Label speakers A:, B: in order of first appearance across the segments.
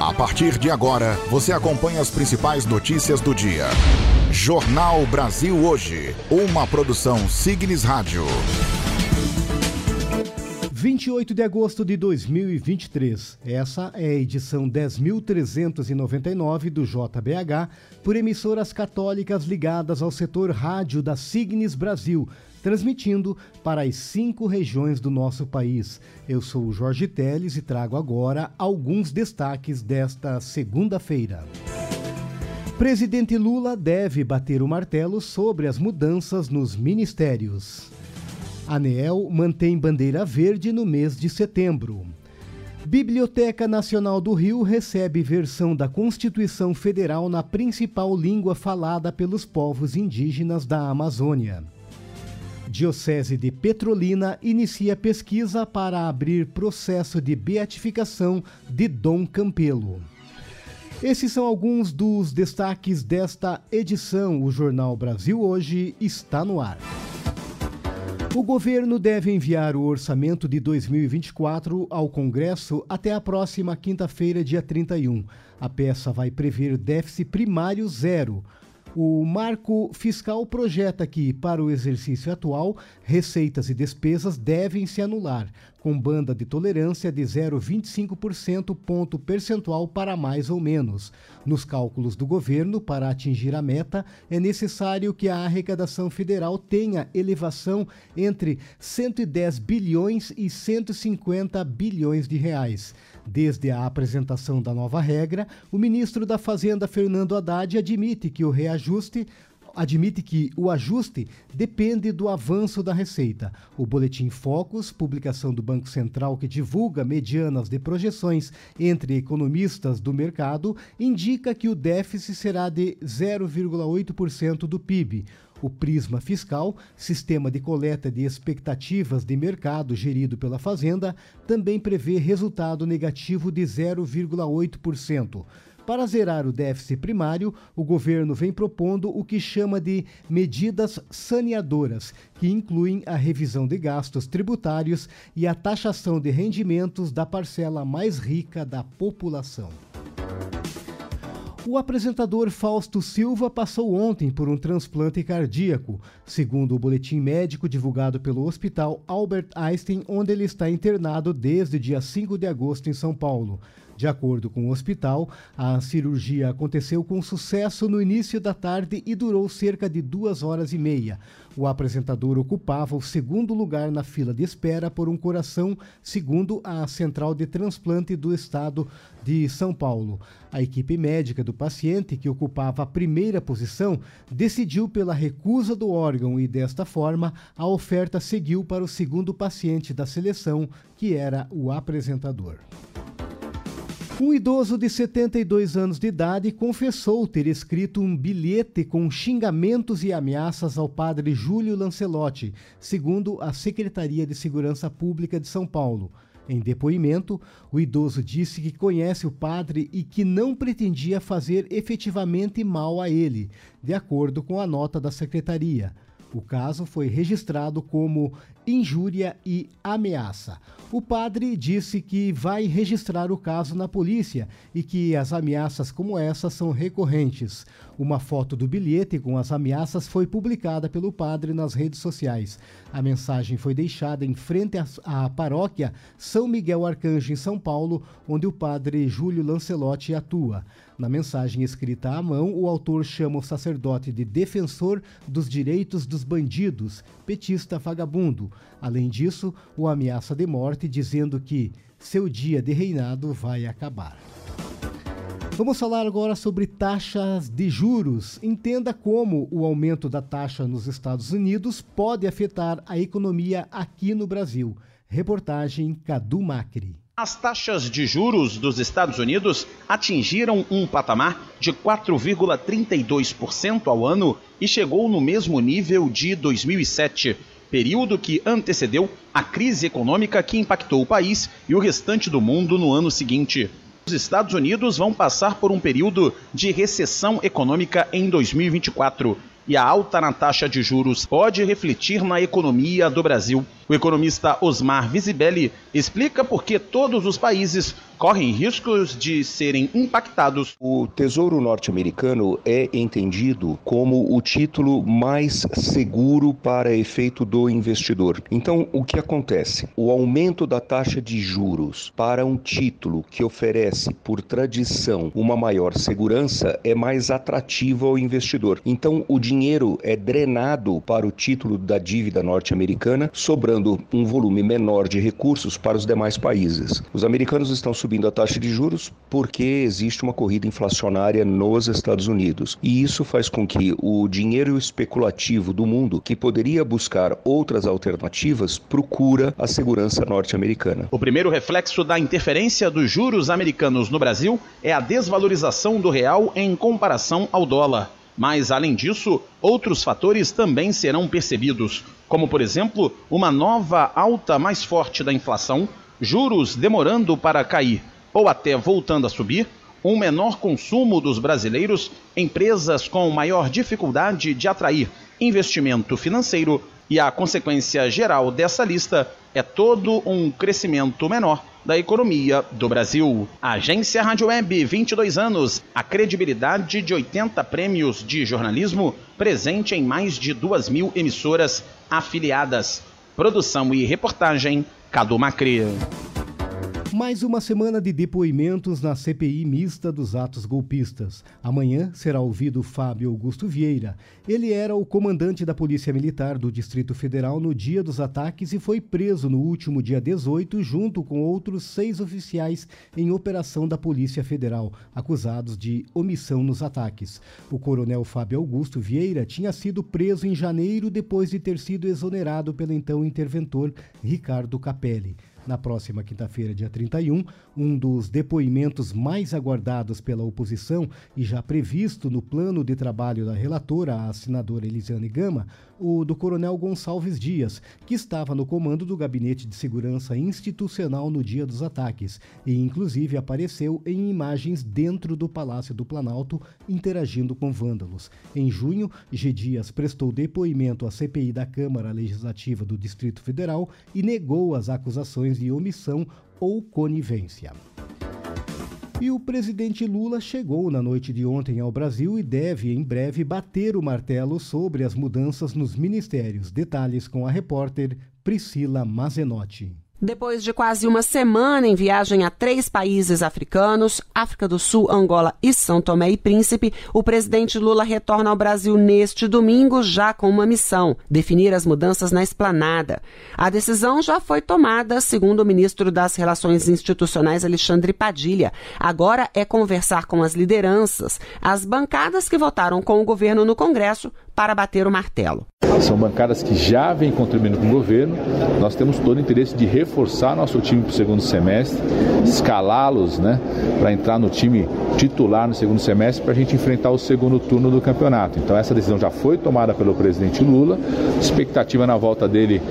A: A partir de agora, você acompanha as principais notícias do dia. Jornal Brasil Hoje, uma produção Signes Rádio.
B: 28 de agosto de 2023. Essa é a edição 10.399 do JBH, por emissoras católicas ligadas ao setor rádio da Signes Brasil, transmitindo para as cinco regiões do nosso país. Eu sou o Jorge Teles e trago agora alguns destaques desta segunda-feira. Presidente Lula deve bater o martelo sobre as mudanças nos ministérios. ANEEL mantém bandeira verde no mês de setembro. Biblioteca Nacional do Rio recebe versão da Constituição Federal na principal língua falada pelos povos indígenas da Amazônia. Diocese de Petrolina inicia pesquisa para abrir processo de beatificação de Dom Campelo. Esses são alguns dos destaques desta edição. O Jornal Brasil Hoje está no ar. O governo deve enviar o orçamento de 2024 ao Congresso até a próxima quinta-feira, dia 31. A peça vai prever déficit primário zero o marco fiscal projeta que, para o exercício atual, receitas e despesas devem se anular, com banda de tolerância de 0,25% ponto percentual para mais ou menos. Nos cálculos do governo, para atingir a meta, é necessário que a arrecadação federal tenha elevação entre 110 bilhões e 150 bilhões de reais. Desde a apresentação da nova regra, o ministro da Fazenda, Fernando Haddad, admite que o reajuste admite que o ajuste depende do avanço da receita. O Boletim Focus, publicação do Banco Central que divulga medianas de projeções entre economistas do mercado, indica que o déficit será de 0,8% do PIB. O Prisma Fiscal, sistema de coleta de expectativas de mercado gerido pela Fazenda, também prevê resultado negativo de 0,8%. Para zerar o déficit primário, o governo vem propondo o que chama de medidas saneadoras, que incluem a revisão de gastos tributários e a taxação de rendimentos da parcela mais rica da população. O apresentador Fausto Silva passou ontem por um transplante cardíaco, segundo o boletim médico divulgado pelo Hospital Albert Einstein, onde ele está internado desde dia 5 de agosto em São Paulo. De acordo com o hospital, a cirurgia aconteceu com sucesso no início da tarde e durou cerca de duas horas e meia. O apresentador ocupava o segundo lugar na fila de espera por um coração, segundo a Central de Transplante do Estado de São Paulo. A equipe médica do paciente, que ocupava a primeira posição, decidiu pela recusa do órgão e, desta forma, a oferta seguiu para o segundo paciente da seleção, que era o apresentador. Um idoso de 72 anos de idade confessou ter escrito um bilhete com xingamentos e ameaças ao padre Júlio Lancelotti, segundo a Secretaria de Segurança Pública de São Paulo. Em depoimento, o idoso disse que conhece o padre e que não pretendia fazer efetivamente mal a ele, de acordo com a nota da secretaria. O caso foi registrado como injúria e ameaça. O padre disse que vai registrar o caso na polícia e que as ameaças como essa são recorrentes. Uma foto do bilhete com as ameaças foi publicada pelo padre nas redes sociais. A mensagem foi deixada em frente à, paróquia São Miguel Arcanjo, em São Paulo, onde o padre Júlio Lancelotti atua. Na mensagem escrita à mão, o autor chama o sacerdote de defensor dos direitos dos bandidos, petista vagabundo. Além disso, o ameaça de morte, dizendo que seu dia de reinado vai acabar. Vamos falar agora sobre taxas de juros. Entenda como o aumento da taxa nos Estados Unidos pode afetar a economia aqui no Brasil. Reportagem Cadu Macri.
C: As taxas de juros dos Estados Unidos atingiram um patamar de 4,32% ao ano e chegou no mesmo nível de 2007, período que antecedeu a crise econômica que impactou o país e o restante do mundo no ano seguinte. Os Estados Unidos vão passar por um período de recessão econômica em 2024 e a alta na taxa de juros pode refletir na economia do Brasil. O economista Osmar Visibelli explica por que todos os países correm riscos de serem impactados.
D: O Tesouro Norte-Americano é entendido como o título mais seguro para efeito do investidor. Então, o que acontece? O aumento da taxa de juros para um título que oferece, por tradição, uma maior segurança é mais atrativo ao investidor. Então, o dinheiro é drenado para o título da dívida norte-americana, sobrando um volume menor de recursos para os demais países. Os americanos estão subindo a taxa de juros porque existe uma corrida inflacionária nos Estados Unidos. E isso faz com que o dinheiro especulativo do mundo, que poderia buscar outras alternativas, procura a segurança norte-americana.
C: O primeiro reflexo da interferência dos juros americanos no Brasil é a desvalorização do real em comparação ao dólar. Mas, além disso, outros fatores também serão percebidos, como, por exemplo, uma nova alta mais forte da inflação, juros demorando para cair ou até voltando a subir, um menor consumo dos brasileiros, empresas com maior dificuldade de atrair investimento financeiro e a consequência geral dessa lista é todo um crescimento menor da economia do Brasil. Agência Rádio Web, 22 anos, a credibilidade de 80 prêmios de jornalismo, presente em mais de 2 mil emissoras afiliadas. Produção e reportagem, Cadu Macri.
B: Mais uma semana de depoimentos na CPI mista dos atos golpistas. Amanhã será ouvido Fábio Augusto Vieira. Ele era o comandante da Polícia Militar do Distrito Federal no dia dos ataques e foi preso no último dia 18, junto com outros seis oficiais em operação da Polícia Federal, acusados de omissão nos ataques. O coronel Fábio Augusto Vieira tinha sido preso em janeiro depois de ter sido exonerado pelo então interventor Ricardo Capelli. Na próxima quinta-feira, dia 31, um dos depoimentos mais aguardados pela oposição e já previsto no plano de trabalho da relatora, a senadora Elisiane Gama, o do coronel Gonçalves Dias, que estava no comando do Gabinete de Segurança Institucional no dia dos ataques e, inclusive, apareceu em imagens dentro do Palácio do Planalto interagindo com vândalos. Em junho, G. Dias prestou depoimento à CPI da Câmara Legislativa do Distrito Federal e negou as acusações de omissão ou conivência. E o presidente Lula chegou na noite de ontem ao Brasil e deve, em breve, bater o martelo sobre as mudanças nos ministérios. Detalhes com a repórter Priscila Mazenotti.
E: Depois de quase uma semana em viagem a três países africanos, África do Sul, Angola e São Tomé e Príncipe, o presidente Lula retorna ao Brasil neste domingo já com uma missão: definir as mudanças na esplanada. A decisão já foi tomada, segundo o ministro das Relações Institucionais, Alexandre Padilha. Agora é conversar com as lideranças, as bancadas que votaram com o governo no Congresso para bater o martelo.
F: São bancadas que já vêm contribuindo com o governo. Nós temos todo o interesse de reforçar nosso time para o segundo semestre, escalá-los né, para entrar no time titular no segundo semestre para a gente enfrentar o segundo turno do campeonato. Então essa decisão já foi tomada pelo presidente Lula. Expectativa na volta dele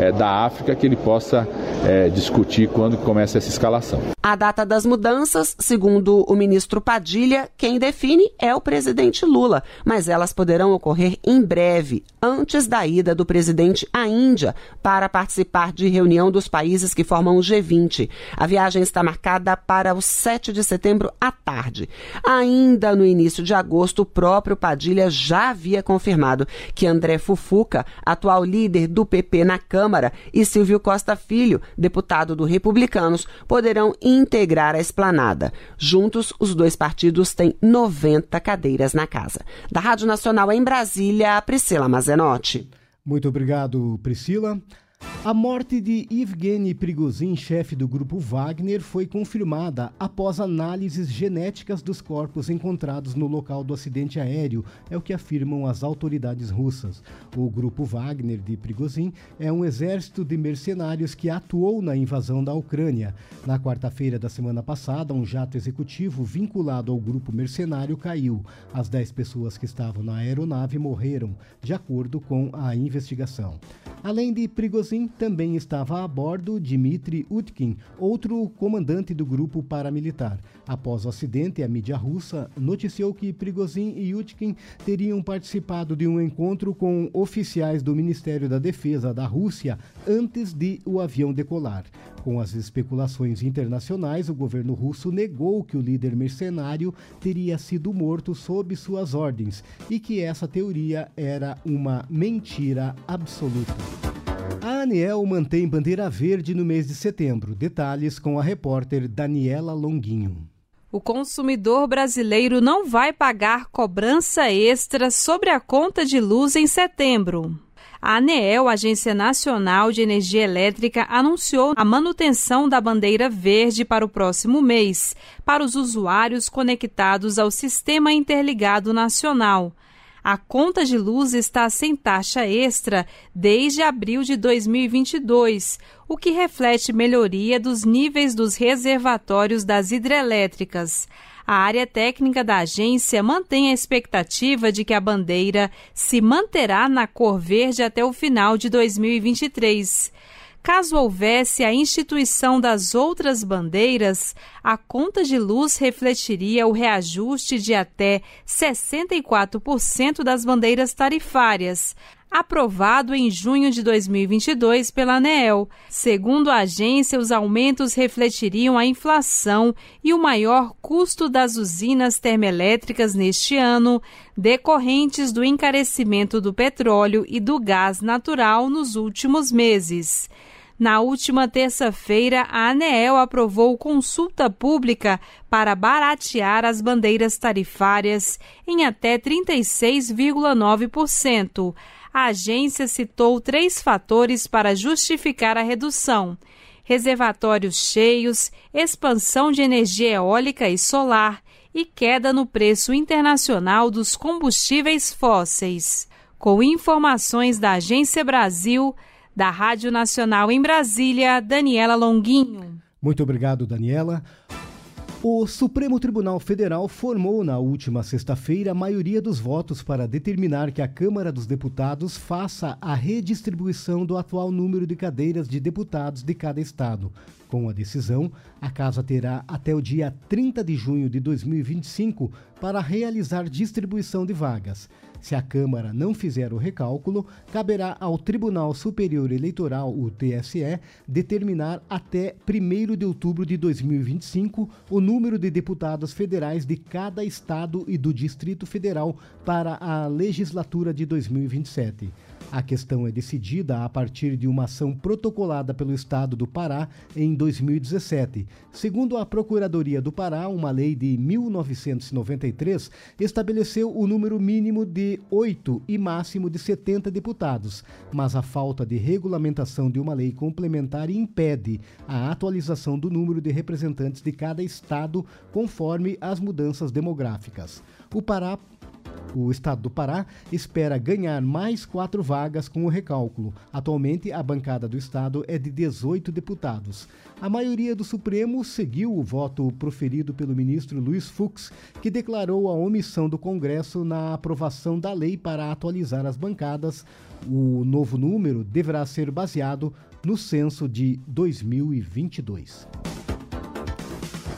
F: é, da África que ele possa é, discutir quando começa essa escalação.
E: A data das mudanças, segundo o ministro Padilha, quem define é o presidente Lula, mas elas poderão ocorrer em breve, antes da ida do presidente à Índia para participar de reunião dos países que formam o G20. A viagem está marcada para o 7 de setembro à tarde. Ainda no início de agosto, o próprio Padilha já havia confirmado que André Fufuca, atual líder do PP na Câmara, e Silvio Costa Filho, deputado do Republicanos, poderão integrar a esplanada. Juntos, os dois partidos têm 90 cadeiras na casa. Da Rádio Nacional em Brasília, Priscila Mazenotti.
B: Muito obrigado, Priscila. A morte de Evgeny Prigozhin, chefe do grupo Wagner, foi confirmada após análises genéticas dos corpos encontrados no local do acidente aéreo, é o que afirmam as autoridades russas. O grupo Wagner de Prigozhin é um exército de mercenários que atuou na invasão da Ucrânia. Na quarta-feira da semana passada, um jato executivo vinculado ao grupo mercenário caiu. As dez pessoas que estavam na aeronave morreram, de acordo com a investigação. Além de Prigozhin, Prigozhin também estava a bordo Dmitry Utkin, outro comandante do grupo paramilitar. Após o acidente, a mídia russa noticiou que Prigozhin e Utkin teriam participado de um encontro com oficiais do Ministério da Defesa da Rússia antes de o avião decolar. Com as especulações internacionais, o governo russo negou que o líder mercenário teria sido morto sob suas ordens e que essa teoria era uma mentira absoluta. A Aniel mantém bandeira verde no mês de setembro. Detalhes com a repórter Daniela Longuinho.
G: O consumidor brasileiro não vai pagar cobrança extra sobre a conta de luz em setembro. A ANEEL, Agência Nacional de Energia Elétrica, anunciou a manutenção da bandeira verde para o próximo mês, para os usuários conectados ao Sistema Interligado Nacional. A conta de luz está sem taxa extra desde abril de 2022, o que reflete melhoria dos níveis dos reservatórios das hidrelétricas. A área técnica da agência mantém a expectativa de que a bandeira se manterá na cor verde até o final de 2023. Caso houvesse a instituição das outras bandeiras, a conta de luz refletiria o reajuste de até 64% das bandeiras tarifárias, aprovado em junho de 2022 pela ANEEL. Segundo a agência, os aumentos refletiriam a inflação e o maior custo das usinas termoelétricas neste ano, decorrentes do encarecimento do petróleo e do gás natural nos últimos meses. Na última terça-feira, a ANEEL aprovou consulta pública para baratear as bandeiras tarifárias em até 36,9%. A agência citou três fatores para justificar a redução: reservatórios cheios, expansão de energia eólica e solar e queda no preço internacional dos combustíveis fósseis. Com informações da Agência Brasil, da Rádio Nacional em Brasília, Daniela Longuinho.
B: Muito obrigado, Daniela. O Supremo Tribunal Federal formou na última sexta-feira a maioria dos votos para determinar que a Câmara dos Deputados faça a redistribuição do atual número de cadeiras de deputados de cada estado. Com a decisão, a Casa terá até o dia 30 de junho de 2025 para realizar distribuição de vagas. Se a Câmara não fizer o recálculo, caberá ao Tribunal Superior Eleitoral, o TSE, determinar até 1 de outubro de 2025 o número de deputados federais de cada estado e do Distrito Federal para a legislatura de 2027. A questão é decidida a partir de uma ação protocolada pelo Estado do Pará em 2017. Segundo a Procuradoria do Pará, uma lei de 1993 estabeleceu o número mínimo de 8 e máximo de 70 deputados, mas a falta de regulamentação de uma lei complementar impede a atualização do número de representantes de cada estado conforme as mudanças demográficas. O Pará o estado do Pará espera ganhar mais quatro vagas com o recálculo. Atualmente, a bancada do estado é de 18 deputados. A maioria do Supremo seguiu o voto proferido pelo ministro Luiz Fux, que declarou a omissão do Congresso na aprovação da lei para atualizar as bancadas. O novo número deverá ser baseado no censo de 2022.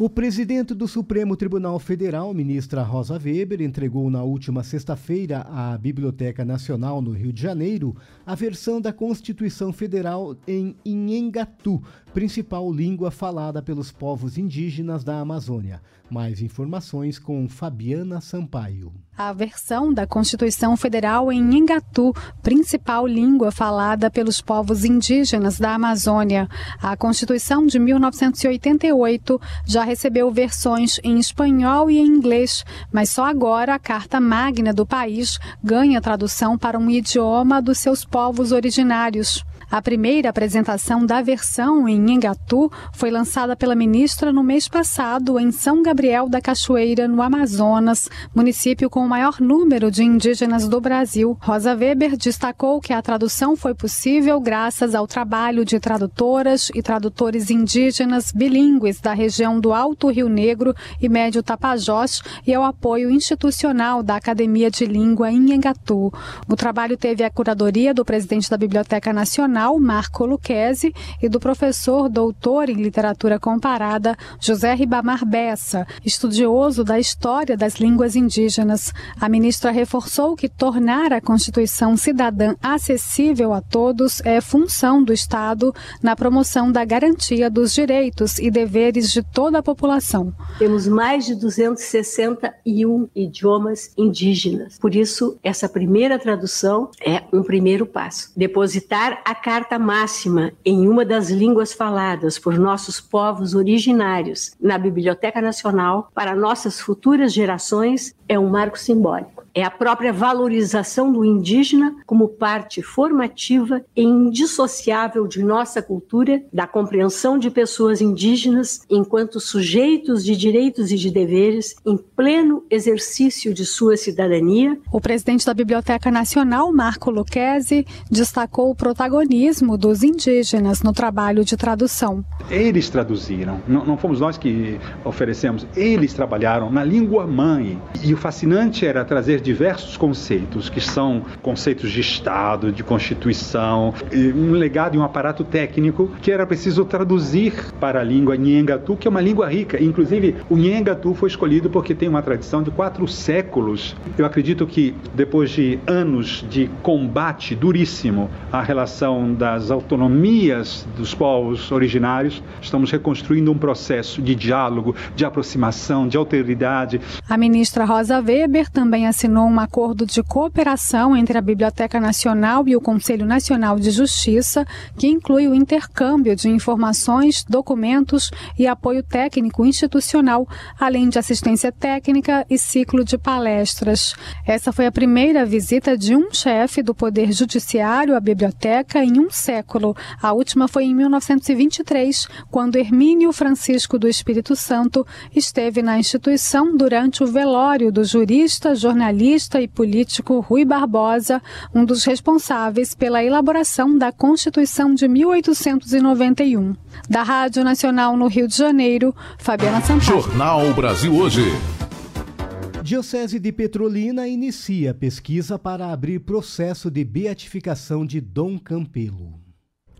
B: O presidente do Supremo Tribunal Federal, ministra Rosa Weber, entregou na última sexta-feira à Biblioteca Nacional no Rio de Janeiro a versão da Constituição Federal em Inhengatu, principal língua falada pelos povos indígenas da Amazônia. Mais informações com Fabiana Sampaio.
H: A versão da Constituição Federal em Ingatu, principal língua falada pelos povos indígenas da Amazônia. A Constituição de 1988 já recebeu versões em espanhol e em inglês, mas só agora a Carta Magna do país ganha tradução para um idioma dos seus povos originários. A primeira apresentação da versão em Engatu foi lançada pela ministra no mês passado em São Gabriel da Cachoeira, no Amazonas, município com o maior número de indígenas do Brasil. Rosa Weber destacou que a tradução foi possível graças ao trabalho de tradutoras e tradutores indígenas bilíngues da região do Alto Rio Negro e Médio Tapajós e ao apoio institucional da Academia de Língua em Engatu. O trabalho teve a curadoria do presidente da Biblioteca Nacional Nacional, Marco Luquezzi, e do professor doutor em literatura comparada, José Ribamar Bessa, estudioso da história das línguas indígenas. A ministra reforçou que tornar a Constituição cidadã acessível a todos é função do Estado na promoção da garantia dos direitos e deveres de toda a população.
I: Temos mais de 261 idiomas indígenas. Por isso, essa primeira tradução é um primeiro passo. Depositar a carta máxima em uma das línguas faladas por nossos povos originários na Biblioteca Nacional para nossas futuras gerações é um marco simbólico. É a própria valorização do indígena como parte formativa e indissociável de nossa cultura, da compreensão de pessoas indígenas enquanto sujeitos de direitos e de deveres em pleno exercício de sua cidadania.
H: O presidente da Biblioteca Nacional, Marco Lucchesi, destacou o protagonismo dos indígenas no trabalho de tradução.
J: Eles traduziram, não, não fomos nós que oferecemos, eles trabalharam na língua mãe. E o fascinante era trazer diversos conceitos, que são conceitos de Estado, de Constituição, um legado e um aparato técnico que era preciso traduzir para a língua Nhengatu, que é uma língua rica. Inclusive, o Nhengatu foi escolhido porque tem uma tradição de quatro séculos. Eu acredito que depois de anos de combate duríssimo à relação das autonomias dos povos originários, estamos reconstruindo um processo de diálogo, de aproximação, de alteridade.
H: A ministra Rosa Weber também assinou um acordo de cooperação entre a Biblioteca Nacional e o Conselho Nacional de Justiça, que inclui o intercâmbio de informações, documentos e apoio técnico institucional, além de assistência técnica e ciclo de palestras. Essa foi a primeira visita de um chefe do Poder Judiciário à biblioteca em um século. A última foi em 1923, quando Hermínio Francisco do Espírito Santo esteve na instituição durante o velório do jurista, jornalista e político Rui Barbosa, um dos responsáveis pela elaboração da Constituição de 1891. Da Rádio Nacional no Rio de Janeiro, Fabiana Sampaio.
A: Jornal Brasil Hoje.
B: Diocese de Petrolina inicia pesquisa para abrir processo de beatificação de Dom Campelo.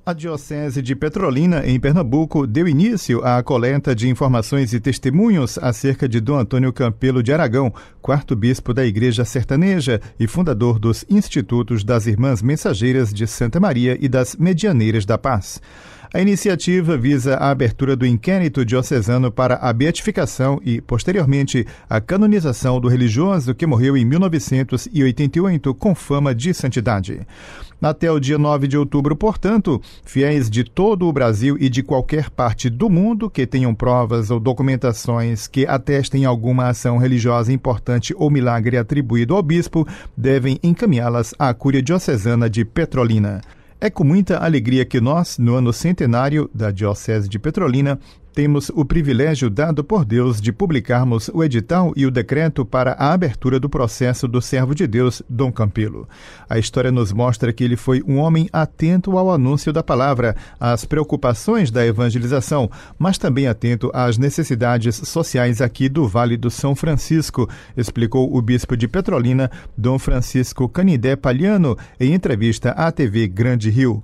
K: A Diocese de Petrolina, em Pernambuco, deu início à coleta de informações e testemunhos acerca de Dom Antônio Campelo de Aragão, quarto bispo da Igreja Sertaneja e fundador dos Institutos das Irmãs Mensageiras de Santa Maria e das Medianeiras da Paz. A iniciativa visa a abertura do inquérito diocesano para a beatificação e, posteriormente, a canonização do religioso que morreu em 1988 com fama de santidade. Até o dia 9 de outubro, portanto, fiéis de todo o Brasil e de qualquer parte do mundo que tenham provas ou documentações que atestem alguma ação religiosa importante ou milagre atribuído ao bispo devem encaminhá-las à Cúria Diocesana de Petrolina. É com muita alegria que nós, no ano centenário da Diocese de Petrolina, temos o privilégio dado por Deus de publicarmos o edital e o decreto para a abertura do processo do servo de Deus, Dom Campelo. A história nos mostra que ele foi um homem atento ao anúncio da palavra, às preocupações da evangelização, mas também atento às necessidades sociais aqui do Vale do São Francisco, explicou o bispo de Petrolina, Dom Francisco Canindé Palhano, em entrevista à TV Grande Rio.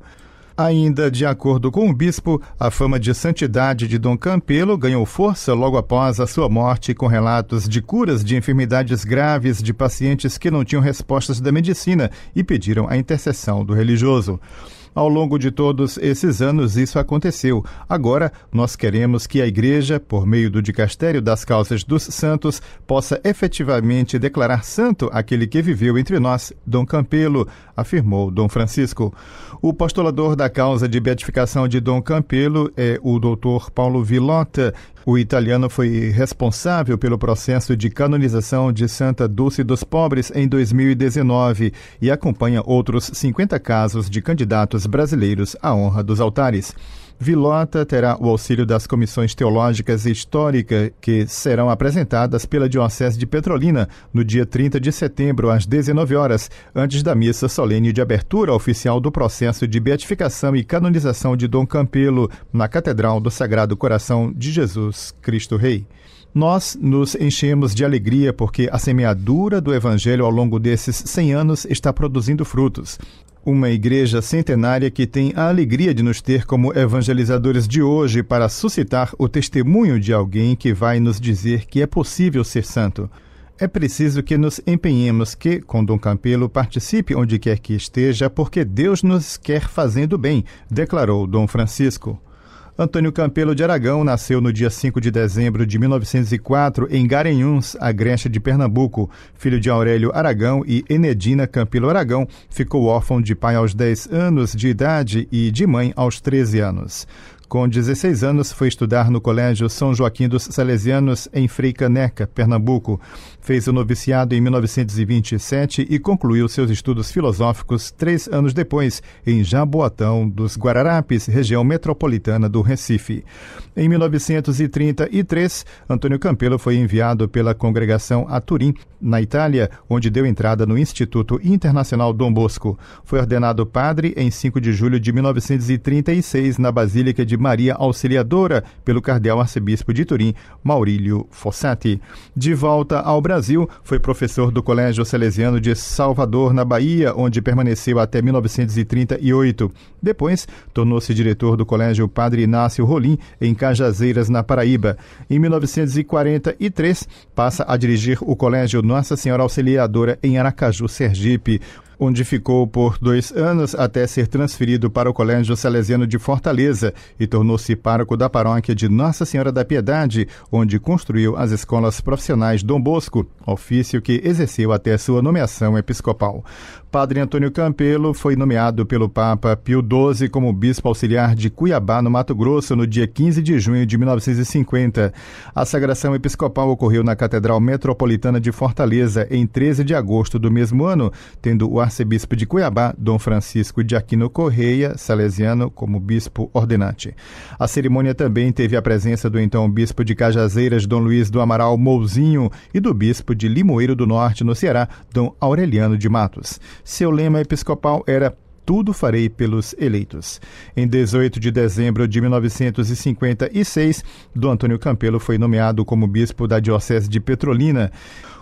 K: Ainda de acordo com o bispo, a fama de santidade de Dom Campelo ganhou força logo após a sua morte, com relatos de curas de enfermidades graves de pacientes que não tinham respostas da medicina e pediram a intercessão do religioso. Ao longo de todos esses anos, isso aconteceu. Agora, nós queremos que a Igreja, por meio do Dicastério das Causas dos Santos, possa efetivamente declarar santo aquele que viveu entre nós, Dom Campelo, afirmou Dom Francisco. O postulador da causa de beatificação de Dom Campelo é o doutor Paulo Vilota. O italiano foi responsável pelo processo de canonização de Santa Dulce dos Pobres em 2019 e acompanha outros 50 casos de candidatos brasileiros à honra dos altares. Vilota terá o auxílio das comissões teológicas e histórica que serão apresentadas pela Diocese de Petrolina no dia 30 de setembro às 19 horas, antes da missa solene de abertura oficial do processo de beatificação e canonização de Dom Campelo na Catedral do Sagrado Coração de Jesus Cristo Rei. Nós nos enchemos de alegria porque a semeadura do Evangelho ao longo desses 100 anos está produzindo frutos. Uma igreja centenária que tem a alegria de nos ter como evangelizadores de hoje para suscitar o testemunho de alguém que vai nos dizer que é possível ser santo. É preciso que nos empenhemos que, com Dom Campelo, participe onde quer que esteja, porque Deus nos quer fazendo bem, declarou Dom Francisco. Antônio Campelo de Aragão nasceu no dia 5 de dezembro de 1904 em Garanhuns, Agreste de Pernambuco. Filho de Aurélio Aragão e Enedina Campelo Aragão, ficou órfão de pai aos 10 anos de idade e de mãe aos 13 anos. Com 16 anos, foi estudar no Colégio São Joaquim dos Salesianos, em Freicaneca, Pernambuco. Fez o noviciado em 1927 e concluiu seus estudos filosóficos três anos depois, em Jaboatão dos Guararapes, região metropolitana do Recife. Em 1933, Antônio Campelo foi enviado pela congregação a Turim, na Itália, onde deu entrada no Instituto Internacional Dom Bosco. Foi ordenado padre em 5 de julho de 1936 na Basílica de Maria Auxiliadora pelo cardeal arcebispo de Turim, Maurílio Fossati. De volta ao Brasil, foi professor do Colégio Salesiano de Salvador, na Bahia, onde permaneceu até 1938. Depois, tornou-se diretor do Colégio Padre Inácio Rolim, em Cajazeiras, na Paraíba. Em 1943, passa a dirigir o Colégio Nossa Senhora Auxiliadora, em Aracaju, Sergipe onde ficou por dois anos até ser transferido para o Colégio Salesiano de Fortaleza e tornou-se pároco da paróquia de Nossa Senhora da Piedade, onde construiu as escolas profissionais Dom Bosco, ofício que exerceu até sua nomeação episcopal. Padre Antônio Campelo foi nomeado pelo Papa Pio XII como bispo auxiliar de Cuiabá, no Mato Grosso, no dia 15 de junho de 1950. A sagração episcopal ocorreu na Catedral Metropolitana de Fortaleza em 13 de agosto do mesmo ano, tendo o arcebispo de Cuiabá, Dom Francisco de Aquino Correia, salesiano, como bispo ordenante. A cerimônia também teve a presença do então bispo de Cajazeiras, Dom Luiz do Amaral Mouzinho, e do bispo de Limoeiro do Norte, no Ceará, Dom Aureliano de Matos. Seu lema episcopal era tudo farei pelos eleitos. Em 18 de dezembro de 1956, Dom Antônio Campelo foi nomeado como bispo da Diocese de Petrolina.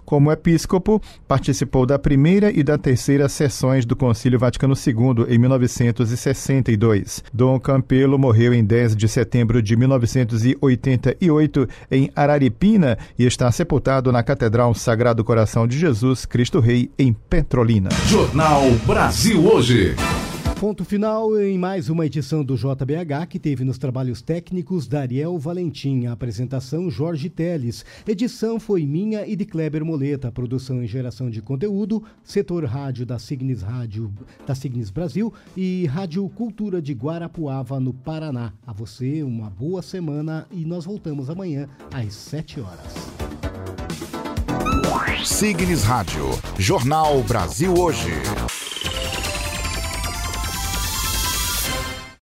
K: Como episcopo, participou da primeira e da terceira sessões do Concílio Vaticano II em 1962. Dom Campelo morreu em 10 de setembro de 1988 em Araripina e está sepultado na Catedral Sagrado Coração de Jesus Cristo Rei em Petrolina.
A: Jornal Brasil Hoje.
B: Ponto final em mais uma edição do JBH, que teve nos trabalhos técnicos Dariel Valentim, a apresentação Jorge Teles. Edição foi minha e de Kleber Moleta, produção e geração de conteúdo, setor rádio da Signis Rádio, da Signis Brasil e Rádio Cultura de Guarapuava, no Paraná. A você uma boa semana e nós voltamos amanhã às 7 horas.
A: Signis Rádio, Jornal Brasil Hoje.